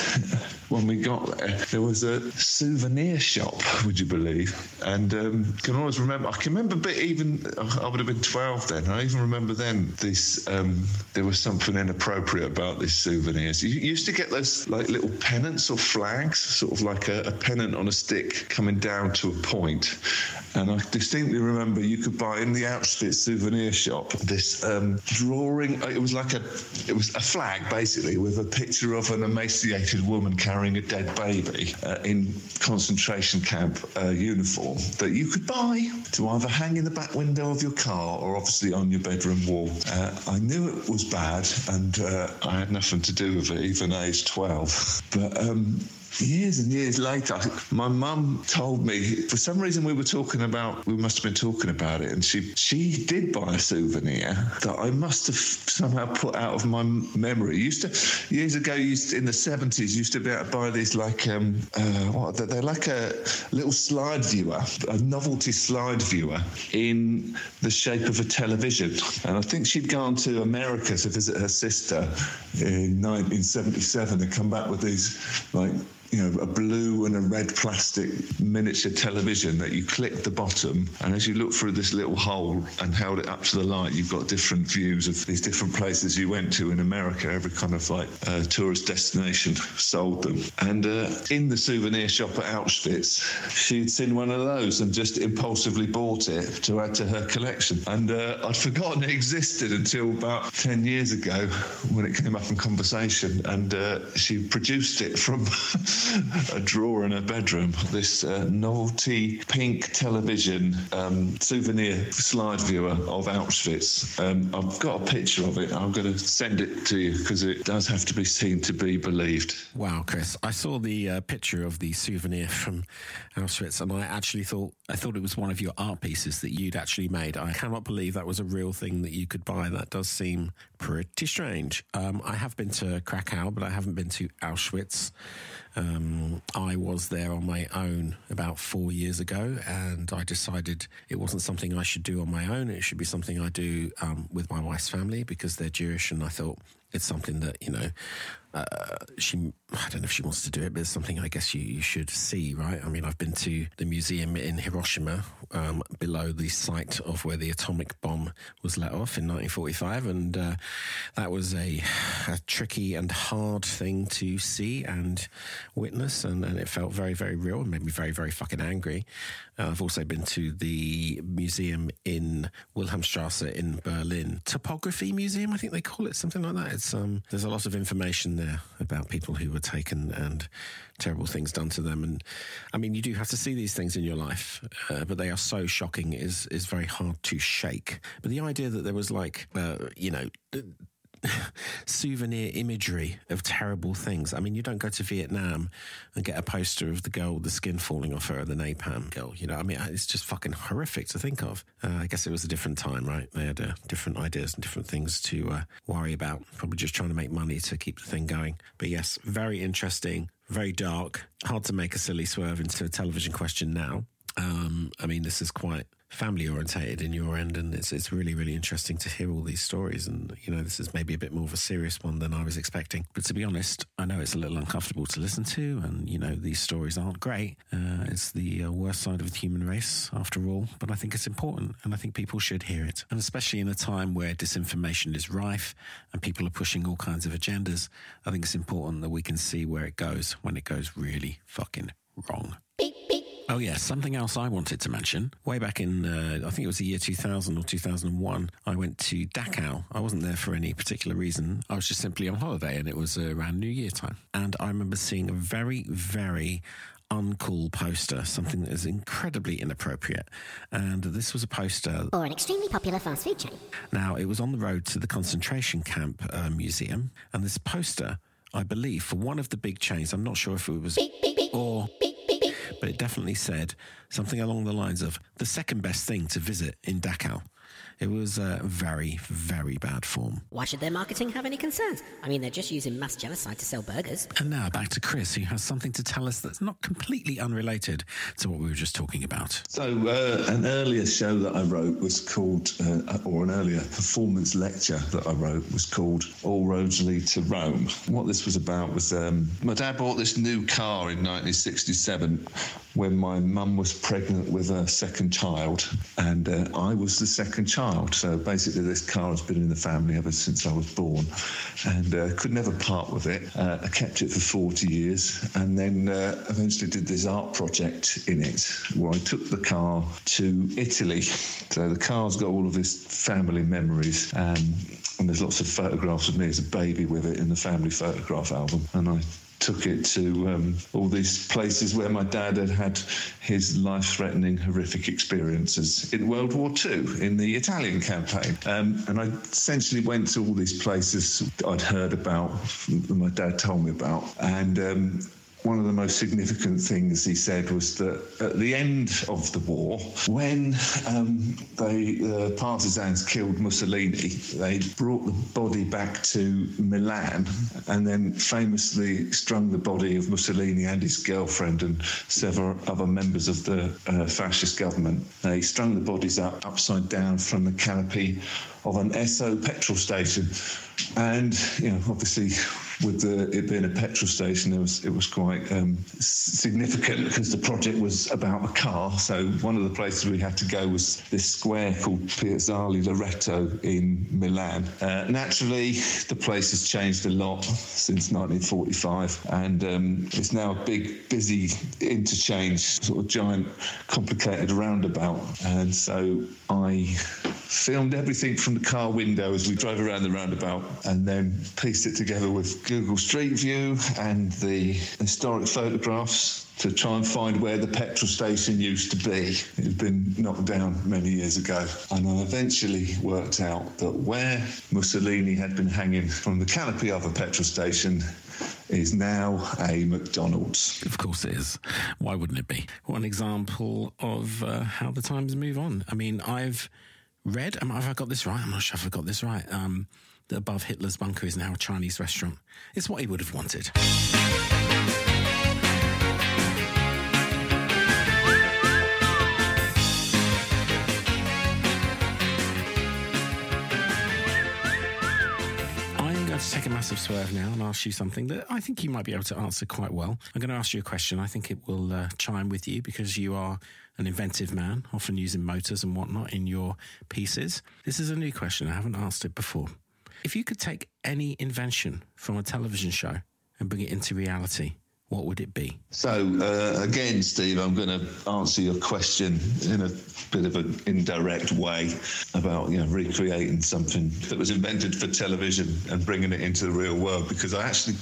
when we got there, there was a souvenir shop, would you believe? And um, can always remember, I can remember a bit even, I would have been 12 then, I even remember then this, um, there was something inappropriate about these souvenirs. You used to get those like little pennants or flags, sort of like a, a pennant on a stick coming down to a point, And I distinctly remember you could buy in the Auschwitz souvenir shop this um, drawing. It was like a, it was a flag basically with a picture of an emaciated woman carrying a dead baby uh, in concentration camp uh, uniform that you could buy to either hang in the back window of your car or obviously on your bedroom wall. Uh, I knew it was bad and uh, I had nothing to do with it, even age 12. But um, years and years later, my mum told me for some reason we were talking about we must have been talking about it, and she she did buy a souvenir that I must have somehow put out of my memory. Used to years ago, used in the seventies, used to be able to buy these like um uh, what they're like a little slide viewer, a novelty slide viewer in the shape of a television, and I think she'd gone to America to visit her sister in 1977 and come back with these like you know, a blue and a red plastic miniature television that you click the bottom, and as you look through this little hole and held it up to the light, you've got different views of these different places you went to in America. Every kind of like uh, tourist destination sold them. And uh, in the souvenir shop at Auschwitz, she'd seen one of those and just impulsively bought it to add to her collection. And uh, I'd forgotten it existed until about 10 years ago when it came up in conversation. And uh, she produced it from a drawer in her bedroom, this uh, novelty pink television um, souvenir slide viewer of Auschwitz. Um, I've got a picture of it. I'm going to send it to you because it does have to be seen to be believed. Wow, Chris, I saw the uh, picture of the souvenir from Auschwitz, and I actually thought I thought it was one of your art pieces that you'd actually made. I cannot believe that was a real thing that you could buy. That does seem pretty strange. Um, I have been to Krakow, but I haven't been to Auschwitz. Um, I was there on my own about four years ago, and I decided it wasn't something I should do on my own. It should be something I do um, with my wife's family because they're Jewish, and I thought it's something that you know uh, she I don't know if she wants to do it, but it's something I guess you, you should see, right? I mean, I've been to the museum in Hiroshima, um, below the site of where the atomic bomb was let off in 1945, and uh, that was a, a, tricky and hard thing to see and witness, and, and, it felt very, very real and made me very, very fucking angry. Uh, I've also been to the museum in Wilhelmstrasse in Berlin, Topography Museum, I think they call it, something like that. It's um, there's a lot of information there about people who were taken and terrible things done to them. And I mean, you do have to see these things in your life, uh, but they are so shocking is is very hard to shake. But the idea that there was like, uh, you know souvenir imagery of terrible things. I mean, you don't go to Vietnam and get a poster of the girl with the skin falling off her, the napalm girl. You know, I mean, it's just fucking horrific to think of. Uh, I guess it was a different time, right? They had uh, different ideas and different things to uh, worry about. Probably just trying to make money to keep the thing going. But yes, very interesting, very dark. Hard to make a silly swerve into a television question now. Um, I mean, this is quite family orientated in your end, and it's it's really really interesting to hear all these stories. And you know, this is maybe a bit more of a serious one than I was expecting. But to be honest, I know it's a little uncomfortable to listen to, and you know, these stories aren't great. Uh, it's the uh, worst side of the human race, after all. But I think it's important, and I think people should hear it, and especially in a time where disinformation is rife and people are pushing all kinds of agendas. I think it's important that we can see where it goes when it goes really fucking wrong. Beep. Oh, yes. Something else I wanted to mention. Way back in, uh, I think it was the year 2000 or 2001, I went to Dachau. I wasn't there for any particular reason. I was just simply on holiday and it was uh, around New Year time. And I remember seeing a very, very uncool poster, something that is incredibly inappropriate. And this was a poster. Or an extremely popular fast food chain. Now, it was on the road to the concentration camp uh, museum. And this poster, I believe, for one of the big chains, I'm not sure if it was. Beep, beep, beep, or but it definitely said something along the lines of the second best thing to visit in Dachau. It was uh, very, very bad form. Why should their marketing have any concerns? I mean, they're just using mass genocide to sell burgers. And now back to Chris, who has something to tell us that's not completely unrelated to what we were just talking about. So, uh, an earlier show that I wrote was called, uh, or an earlier performance lecture that I wrote was called All Roads Lead to Rome. What this was about was um, my dad bought this new car in 1967 when my mum was pregnant with a second child, and uh, I was the second second child. So basically, this car has been in the family ever since I was born, and uh, could never part with it. Uh, I kept it for 40 years, and then uh, eventually did this art project in it, where I took the car to Italy. So the car's got all of this family memories. Um, and there's lots of photographs of me as a baby with it in the family photograph album. And I took it to um, all these places where my dad had had his life-threatening, horrific experiences in World War II in the Italian campaign. Um, and I essentially went to all these places I'd heard about, my dad told me about, and um, one of the most significant things he said was that at the end of the war, when um, the partisans killed Mussolini, they brought the body back to Milan and then famously strung the body of Mussolini and his girlfriend and several other members of the uh, fascist government. They strung the bodies up upside down from the canopy of an Esso petrol station. And, you know, obviously with the, it being a petrol station, it was it was quite um, significant because the project was about a car. So one of the places we had to go was this square called Piazzale Loreto in Milan. Uh, naturally, the place has changed a lot since 1945, and um, it's now a big, busy interchange, sort of giant, complicated roundabout. And so I filmed everything from the car window as we drove around the roundabout, and then pieced it together with Google Street View and the historic photographs to try and find where the petrol station used to be. It had been knocked down many years ago. And I eventually worked out that where Mussolini had been hanging from the canopy of a petrol station is now a McDonald's. Of course it is. Why wouldn't it be? One example of uh, how the times move on. I mean, I've read, um, have I got this right? I'm not sure if I got this right. Um, that above Hitler's bunker is now a Chinese restaurant. It's what he would have wanted. Massive swerve now and ask you something that I think you might be able to answer quite well. I'm going to ask you a question. I think it will uh, chime with you because you are an inventive man, often using motors and whatnot in your pieces. This is a new question. I haven't asked it before. If you could take any invention from a television show and bring it into reality, what would it be? So, uh, again, Steve, I'm going to answer your question in a bit of an indirect way about you know recreating something that was invented for television and bringing it into the real world because I actually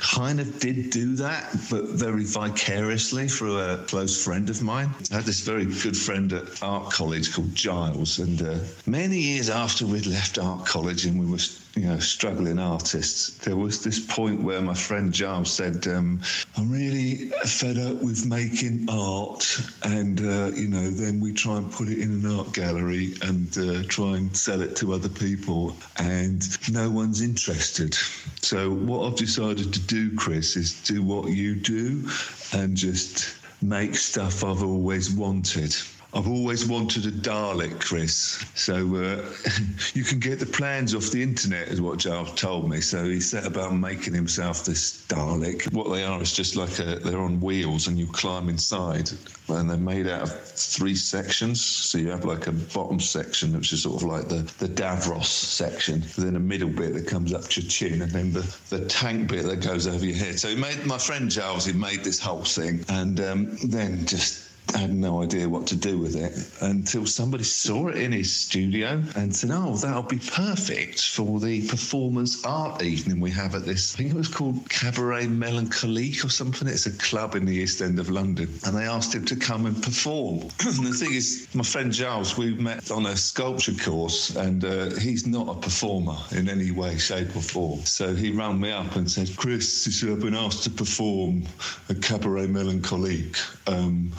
kind of did do that, but very vicariously through a close friend of mine. I had this very good friend at art college called Giles, and uh, many years after we'd left art college and we were you know, struggling artists, there was this point where my friend Giles said, um, I'm really fed up with making art. And, uh, you know, then we try and put it in an art gallery and uh, try and sell it to other people. And no one's interested. So, what I've decided to do, Chris, is do what you do and just make stuff I've always wanted. I've always wanted a Dalek, Chris. So uh, you can get the plans off the internet, is what Giles told me. So he set about making himself this Dalek. What they are is just like a, they're on wheels and you climb inside. And they're made out of three sections. So you have like a bottom section, which is sort of like the, the Davros section, then a middle bit that comes up to your chin, and then the, the tank bit that goes over your head. So he made my friend Giles, he made this whole thing. And um, then just I had no idea what to do with it until somebody saw it in his studio and said, Oh, that'll be perfect for the performance art evening we have at this. I think it was called Cabaret Melancholique or something. It's a club in the East End of London. And they asked him to come and perform. and the thing is, my friend Giles, we met on a sculpture course, and uh, he's not a performer in any way, shape, or form. So he rang me up and said, Chris, I've been asked to perform a Cabaret Melancholique. Um,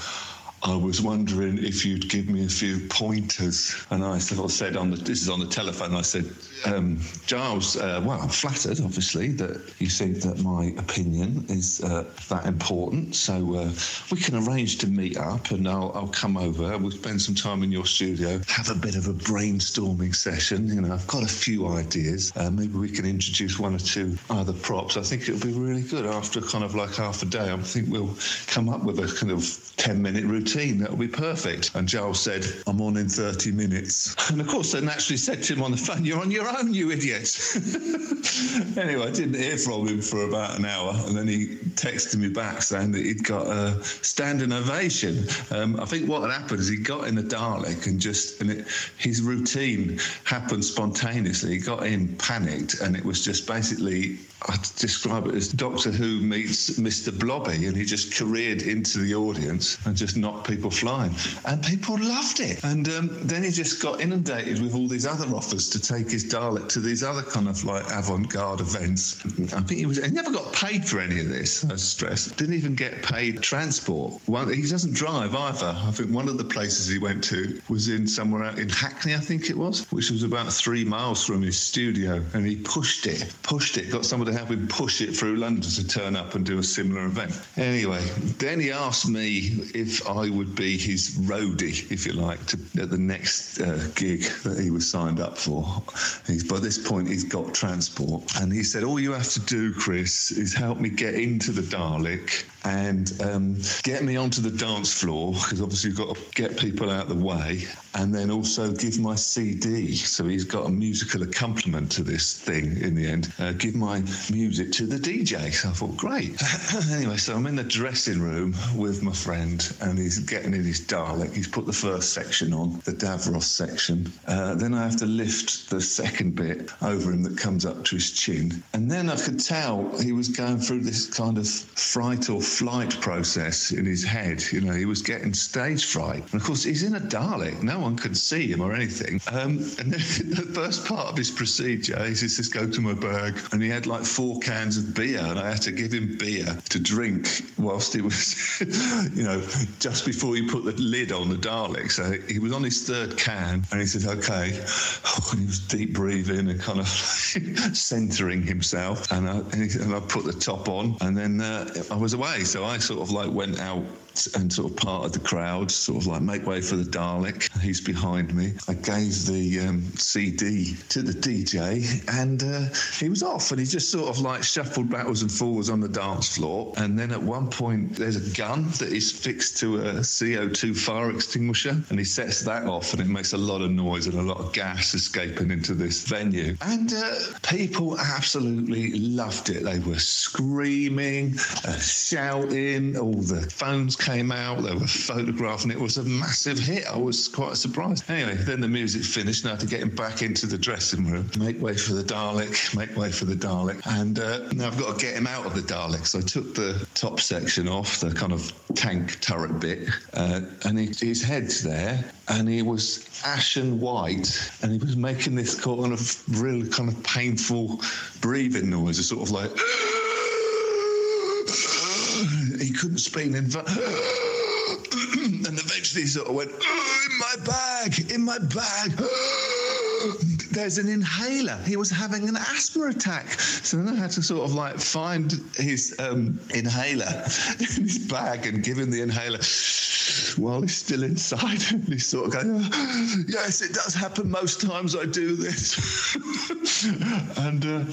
I was wondering if you'd give me a few pointers. And I sort of said on the this is on the telephone. I said, um, Giles, uh, well, I'm flattered, obviously, that you think that my opinion is uh, that important. So uh, we can arrange to meet up, and I'll, I'll come over. We'll spend some time in your studio, have a bit of a brainstorming session. You know, I've got a few ideas. Uh, maybe we can introduce one or two other props. I think it'll be really good after kind of like half a day. I think we'll come up with a kind of 10 minute routine. That'll be perfect. And Joel said, I'm on in 30 minutes. And of course, they naturally said to him on the phone, You're on your own, you idiot. anyway, I didn't hear from him for about an hour. And then he texted me back saying that he'd got a standing ovation. Um, I think what had happened is he got in the Dalek and just, and it, his routine happened spontaneously. He got in panicked, and it was just basically I describe it as Doctor Who meets Mr. Blobby, and he just careered into the audience and just knocked people flying. And people loved it. And um, then he just got inundated with all these other offers to take his To these other kind of like avant garde events. I think he was, he never got paid for any of this, I stress. Didn't even get paid transport. Well, he doesn't drive either. I think one of the places he went to was in somewhere out in Hackney, I think it was, which was about three miles from his studio. And he pushed it, pushed it, got somebody to help him push it through London to turn up and do a similar event. Anyway, then he asked me if I would be his roadie, if you like, to, at the next uh, gig that he was signed up for. He's, by this point, he's got transport. And he said, All you have to do, Chris, is help me get into the Dalek and um, get me onto the dance floor because obviously you've got to get people out of the way and then also give my CD. So he's got a musical accompaniment to this thing in the end. Uh, give my music to the DJ. So I thought, great. anyway, so I'm in the dressing room with my friend and he's getting in his Dalek. He's put the first section on, the Davros section. Uh, then I have to lift the second bit over him that comes up to his chin. And then I could tell he was going through this kind of fright or flight process in his head. You know, he was getting stage fright. And of course, he's in a Dalek. No one could see him or anything. Um, and then the first part of his procedure, he says, go to my bag. And he had like four cans of beer, and I had to give him beer to drink whilst he was, you know, just before he put the lid on the Dalek. So he was on his third can, and he said, okay. Oh, he was deep breathing and kind of centering himself. And I, and I put the top on, and then uh, I was away. So I sort of like went out and sort of part of the crowd, sort of like make way for the Dalek. He's behind me. I gave the um, CD to the DJ and uh, he was off and he just sort of like shuffled backwards and forwards on the dance floor. And then at one point, there's a gun that is fixed to a CO2 fire extinguisher and he sets that off and it makes a lot of noise and a lot of gas escaping into this venue. And uh, people absolutely loved it. They were screaming, uh, shouting, all the phones came out, they were photographed, and it was a massive hit. I was quite surprised. Anyway, then the music finished, and I had to get him back into the dressing room, make way for the Dalek, make way for the Dalek, and uh, now I've got to get him out of the Dalek. So I took the top section off, the kind of tank turret bit, uh, and he, his head's there, and he was ashen white, and he was making this kind of real kind of painful breathing noise, a sort of like he couldn't speak. And, and eventually he sort of went, oh, in my bag, in my bag. There's an inhaler. He was having an asthma attack. So then I had to sort of like find his um, inhaler in his bag and give him the inhaler while he's still inside. And he's sort of going, Yes, it does happen most times I do this. and uh,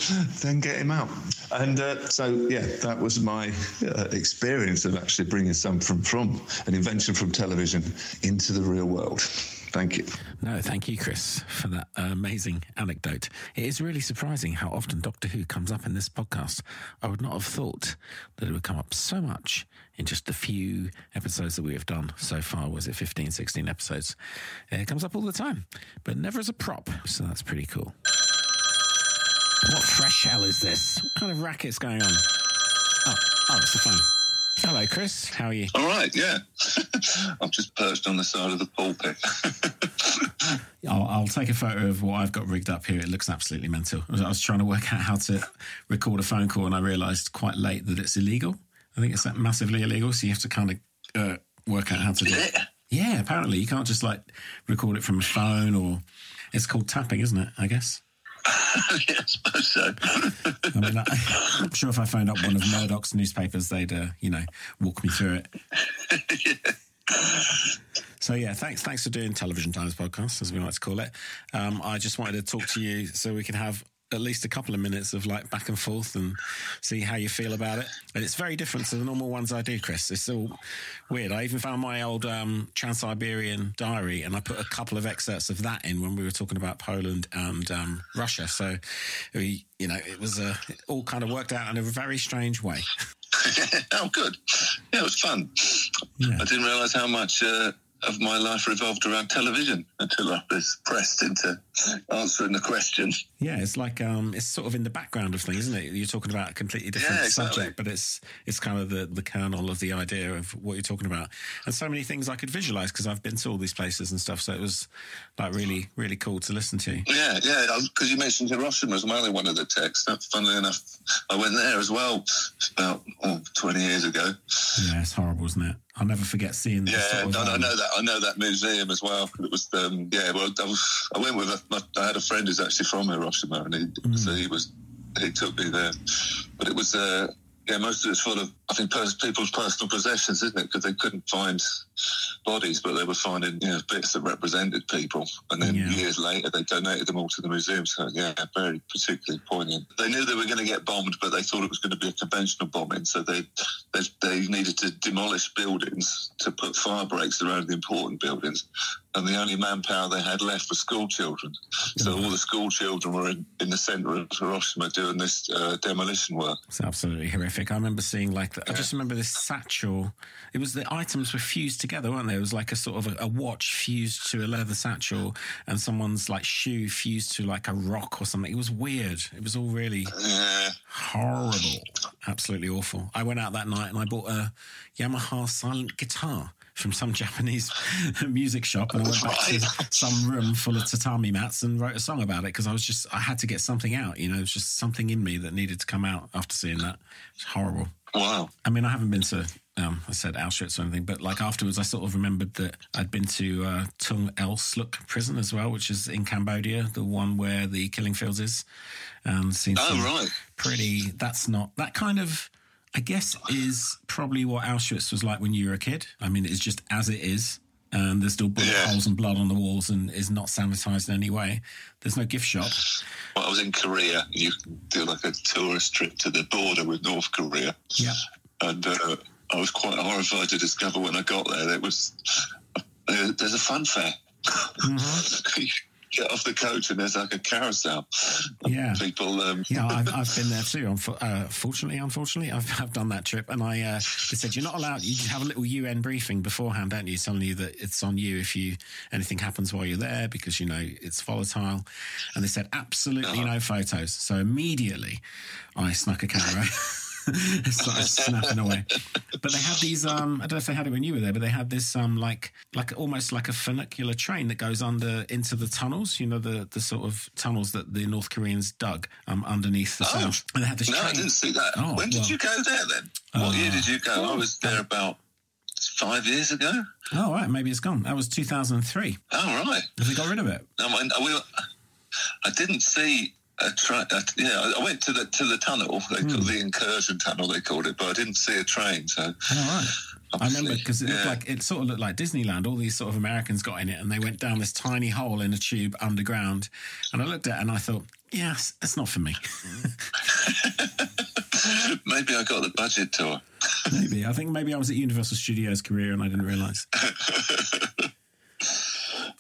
then get him out. And uh, so, yeah, that was my uh, experience of actually bringing some from, from an invention from television into the real world. Thank you. No, thank you, Chris, for that amazing anecdote. It is really surprising how often Doctor Who comes up in this podcast. I would not have thought that it would come up so much in just the few episodes that we have done so far. Was it 15, 16 episodes? It comes up all the time, but never as a prop. So that's pretty cool. What fresh hell is this? What kind of racket's going on? Oh, oh, it's the phone. Hello, Chris. How are you? All right, yeah. I'm just perched on the side of the pulpit. I'll, I'll, take a photo of what I've got rigged up here. It looks absolutely mental. I was trying to work out how to record a phone call, and I realised quite late that it's illegal. I think it's that massively illegal. So you have to kind of uh, work out how to do it. Yeah, apparently you can't just like record it from a phone, or it's called tapping, isn't it? I guess. Yeah, I suppose so. I mean, I, am sure if I phoned up one of Murdoch's newspapers, they'd, uh, you know, walk me through it. yeah. So yeah, thanks thanks for doing Television Times podcast, as we like to call it. Um, I just wanted to talk to you so we can have at least a couple of minutes of like back and forth and see how you feel about it. And it's very different to the normal ones I do, Chris. It's all weird. I even found my old um, Trans Siberian diary and I put a couple of excerpts of that in when we were talking about Poland and um, Russia. So, we, you know, it was uh, it all kind of worked out in a very strange way. oh, good. Yeah, it was fun. Yeah. I didn't realise how much uh, of my life revolved around television until I was pressed into answering the question. Yeah, it's like um, it's sort of in the background of things, isn't it? You're talking about a completely different Yeah, exactly. subject, but it's it's kind of the the kernel of the idea of what you're talking about, and so many things I could visualize because I've been to all these places and stuff. So it was like really really cool to listen to. Yeah, yeah, because you mentioned Hiroshima as well in one of the texts. That, funnily enough, I went there as well about oh, 20 years ago. Yeah, it's horrible, isn't it? I'll never forget seeing. Yeah, sort of, no, I um, know that. I know that museum as well. It was, um, yeah. Well, I, was, I went with. A, my, I had a friend who's actually from Hiroshima, and he, so he was. He took me there, but it was. Uh, yeah, most of it's full of, I think, pers- people's personal possessions, isn't it? Because they couldn't find bodies, but they were finding you know, bits that represented people. And then Yeah. years later, they donated them all to the museum. So, yeah, very particularly poignant. They knew they were going to get bombed, but they thought it was going to be a conventional bombing. So they, they, they needed to demolish buildings to put fire breaks around the important buildings. And the only manpower they had left was school children. So all the school children were in, in the centre of Hiroshima doing this uh, demolition work. It's absolutely horrific. I remember seeing like the, I just remember this satchel. It was the items were fused together, weren't they? It was like a sort of a, a watch fused to a leather satchel, and someone's like shoe fused to like a rock or something. It was weird. It was all really Yeah. horrible, absolutely awful. I went out that night and I bought a Yamaha silent guitar from some Japanese music shop, and I went back to some room full of tatami mats and wrote a song about it because I was just I had to get something out. You know, it was just something in me that needed to come out after seeing that. It's horrible. Wow. I mean, I haven't been to, um, I said Auschwitz or anything, but like afterwards, I sort of remembered that I'd been to uh, Tuol Sleng prison as well, which is in Cambodia, the one where the killing fields is, and seen Oh, right. pretty. That's not that kind of. I guess is probably what Auschwitz was like when you were a kid. I mean, it's just as it is. And there's still bullet Yeah. holes and blood on the walls, and is not sanitized in any way. There's no gift shop. Well, I was in Korea. You can do like a tourist trip to the border with North Korea. Yeah, And uh, I was quite horrified to discover when I got there there was uh, there's a fun fair. get off the coach and there's like a carousel. yeah. People, um, Yeah, I've, I've been there too. Uh, fortunately, unfortunately, I've, I've done that trip, and I uh, they said you're not allowed. You have a little UN briefing beforehand, don't you, telling you that it's on you if you anything happens while you're there because you know it's volatile. And they said absolutely no photos. So immediately, I snuck a camera. started snapping away. But they had these um I don't know if they had it when you were there, but they had this um like like almost like a funicular train that goes under into the tunnels, you know, the the sort of tunnels that the North Koreans dug um underneath the Oh. south. And they had this no, I didn't see that. Oh, when did well. you go there then? what year did you go? I was there about five years ago. Oh right, maybe it's gone. That was two thousand and three. Oh, right. Have they got rid of it? No, I, I, we- I didn't see a train. Yeah, I- I went to the to the tunnel. They called hmm. the incursion tunnel. They called it, but I didn't see a train. So Oh right. I remember because it looked yeah. like it sort of looked like Disneyland. All these sort of Americans got in it, and they went down this tiny hole in a tube underground. And I looked at it and I thought, yes, it's not for me. maybe I got the budget tour. maybe I think maybe I was at Universal Studios Korea and I didn't realise.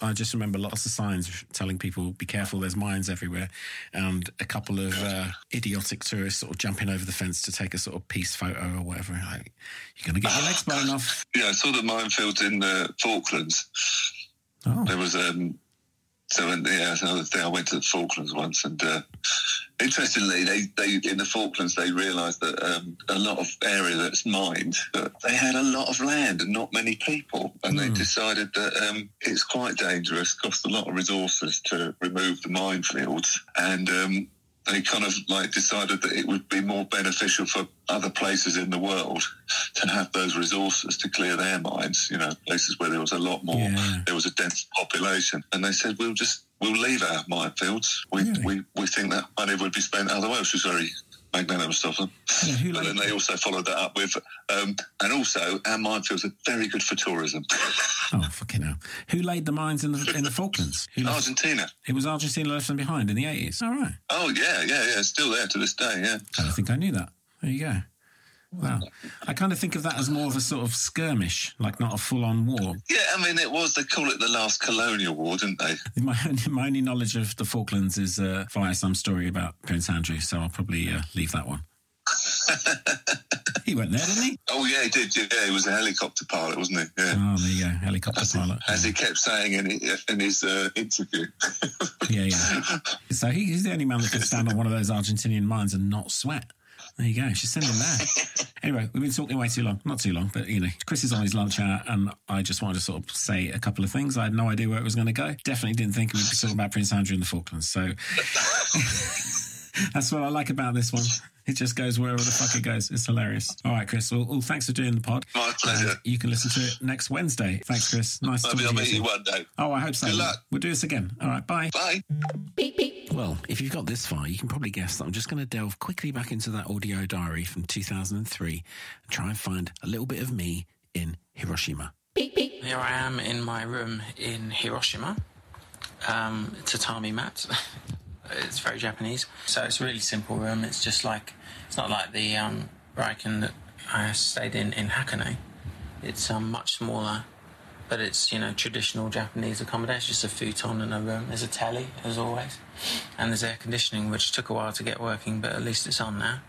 I just remember lots of signs telling people, be careful, there's mines everywhere. And a couple of uh, idiotic tourists sort of jumping over the fence to take a sort of peace photo or whatever. Like, you're going to get your legs blown off. Yeah, I saw the minefields in the Falklands. Oh, There was um. So when, yeah, another thing. I went to the Falklands once, and uh, interestingly, they, they in the Falklands they realised that um, a lot of area that's mined, that they had a lot of land and not many people, and they decided that um, it's quite dangerous, cost a lot of resources to remove the minefields, and um, they kind of like decided that it would be more beneficial for other places in the world to have those resources to clear their mines. You know, places where there was a lot more, Yeah. there was a dense population, and they said we'll just we'll leave our minefields. We Really? we we think that money would be spent otherwise, which was very magnanimous them. Yeah, but then they also followed that up with, um, and also our minefields are very good for tourism. Oh, fucking hell. Who laid the mines in the in the Falklands? Who left, Argentina. it was Argentina left them behind in the 80s. All right. Oh yeah, yeah, yeah. It's still there to this day. Yeah. I don't think I knew that. There you go. Wow. I kind of think of that as more of a sort of skirmish, like not a full on war. Yeah, I mean, it was, they call it the last colonial war, didn't they? My only, my only knowledge of the Falklands is uh, via some story about Prince Andrew, so I'll probably uh, leave that one. he went there, didn't he? Oh, yeah, he did. Yeah, he was a helicopter pilot, wasn't he? Yeah. Oh, there you go. Helicopter As, pilot. as he kept saying in, in his uh, interview. Yeah, yeah. So he, he's the only man that could stand on one of those Argentinian mines and not sweat. There you go. She's sending there. anyway, we've been talking way too long. Not too long, but you know, Chris is on his lunch hour, and I just wanted to sort of say a couple of things. I had no idea where it was going to go. Definitely didn't think we'd be talking about Prince Andrew and the Falklands. So that's what I like about this one. It just goes wherever the fuck it goes. It's hilarious. All right, Chris. Well, well thanks for doing the pod. My pleasure. And you can listen to it next Wednesday. Thanks, Chris. Nice Maybe I'll meet you you. one day. Oh, I hope so. Good luck. We'll do this again. All right, bye. Bye. Well, if you've got this far, you can probably guess that I'm just going to delve quickly back into that audio diary from 2003 and try and find a little bit of me in Hiroshima. Here I am in my room in Hiroshima. Um, tatami mat. it's very Japanese. So it's a really simple room. It's just like, it's not like the um, ryokan that I stayed in in Hakone. It's um, much smaller, but it's, you know, traditional Japanese accommodation. Just a futon and a room. There's a telly, as always. And there's air conditioning, which took a while to get working, but at least it's on now.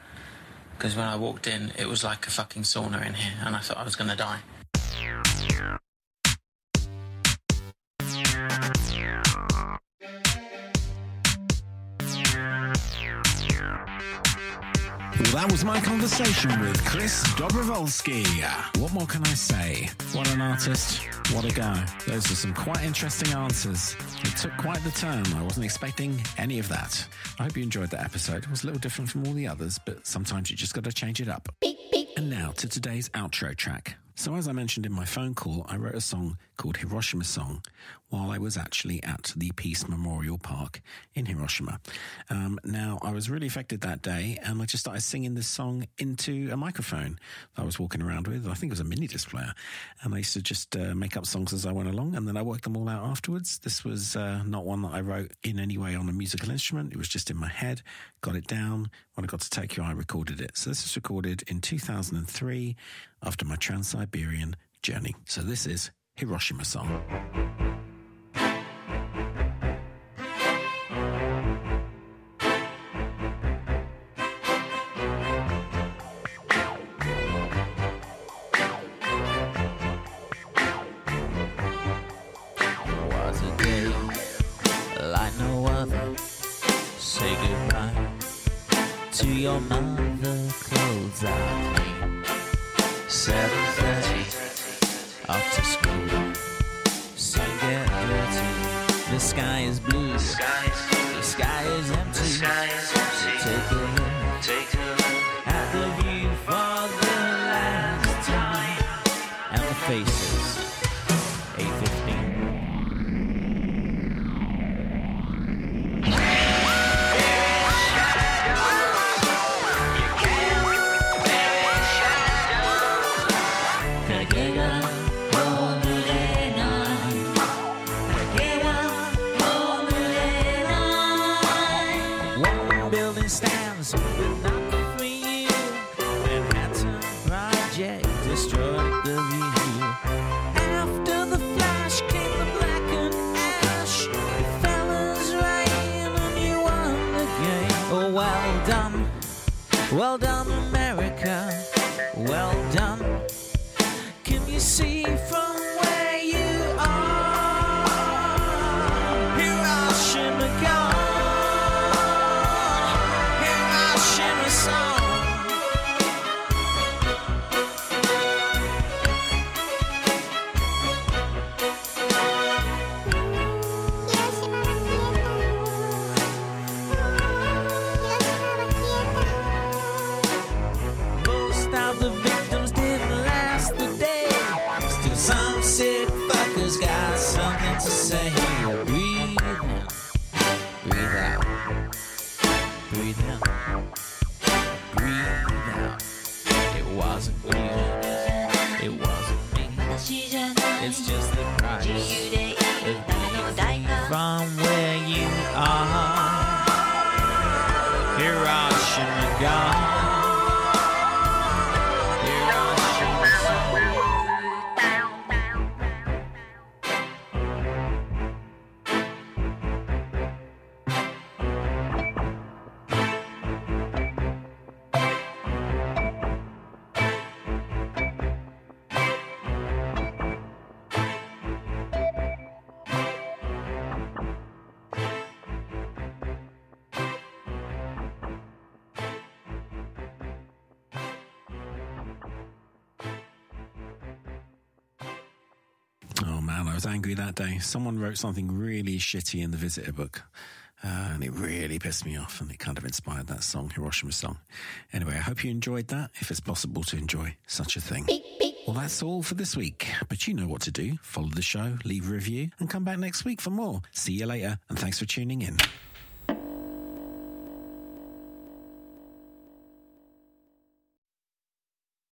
Because when I walked in, it was like a fucking sauna in here, and I thought I was to die. That was my conversation with Chris Dobrowolski. What more can I say? What an artist. What a guy. Those were some quite interesting answers. It took quite the turn. I wasn't expecting any of that. I hope you enjoyed that episode. It was a little different from all the others, but sometimes you just got to change it up. And now to today's outro track. So, as I mentioned in my phone call, I wrote a song called Hiroshima Song while I was actually at the Peace Memorial Park in Hiroshima. Um, now, I was really affected that day, and I just started singing this song into a microphone that I was walking around with. I think it was a mini disc player. And I used to just uh, make up songs as I went along, and then I worked them all out afterwards. This was uh, not one that I wrote in any way on a musical instrument, it was just in my head, got it down. When I got to Tokyo, I recorded it. So, this was recorded in 2003 after my Trans Siberian journey. So, this is Hiroshima Song. That day. Someone wrote something really shitty in the visitor book. Uh, and it really pissed me off, and it kind of inspired that song, Hiroshima song. Anyway, I hope you enjoyed that, if it's possible to enjoy such a thing. Well, that's all for this week, but you know what to do. Follow the show, leave a review, and come back next week for more. See you later, and thanks for tuning in.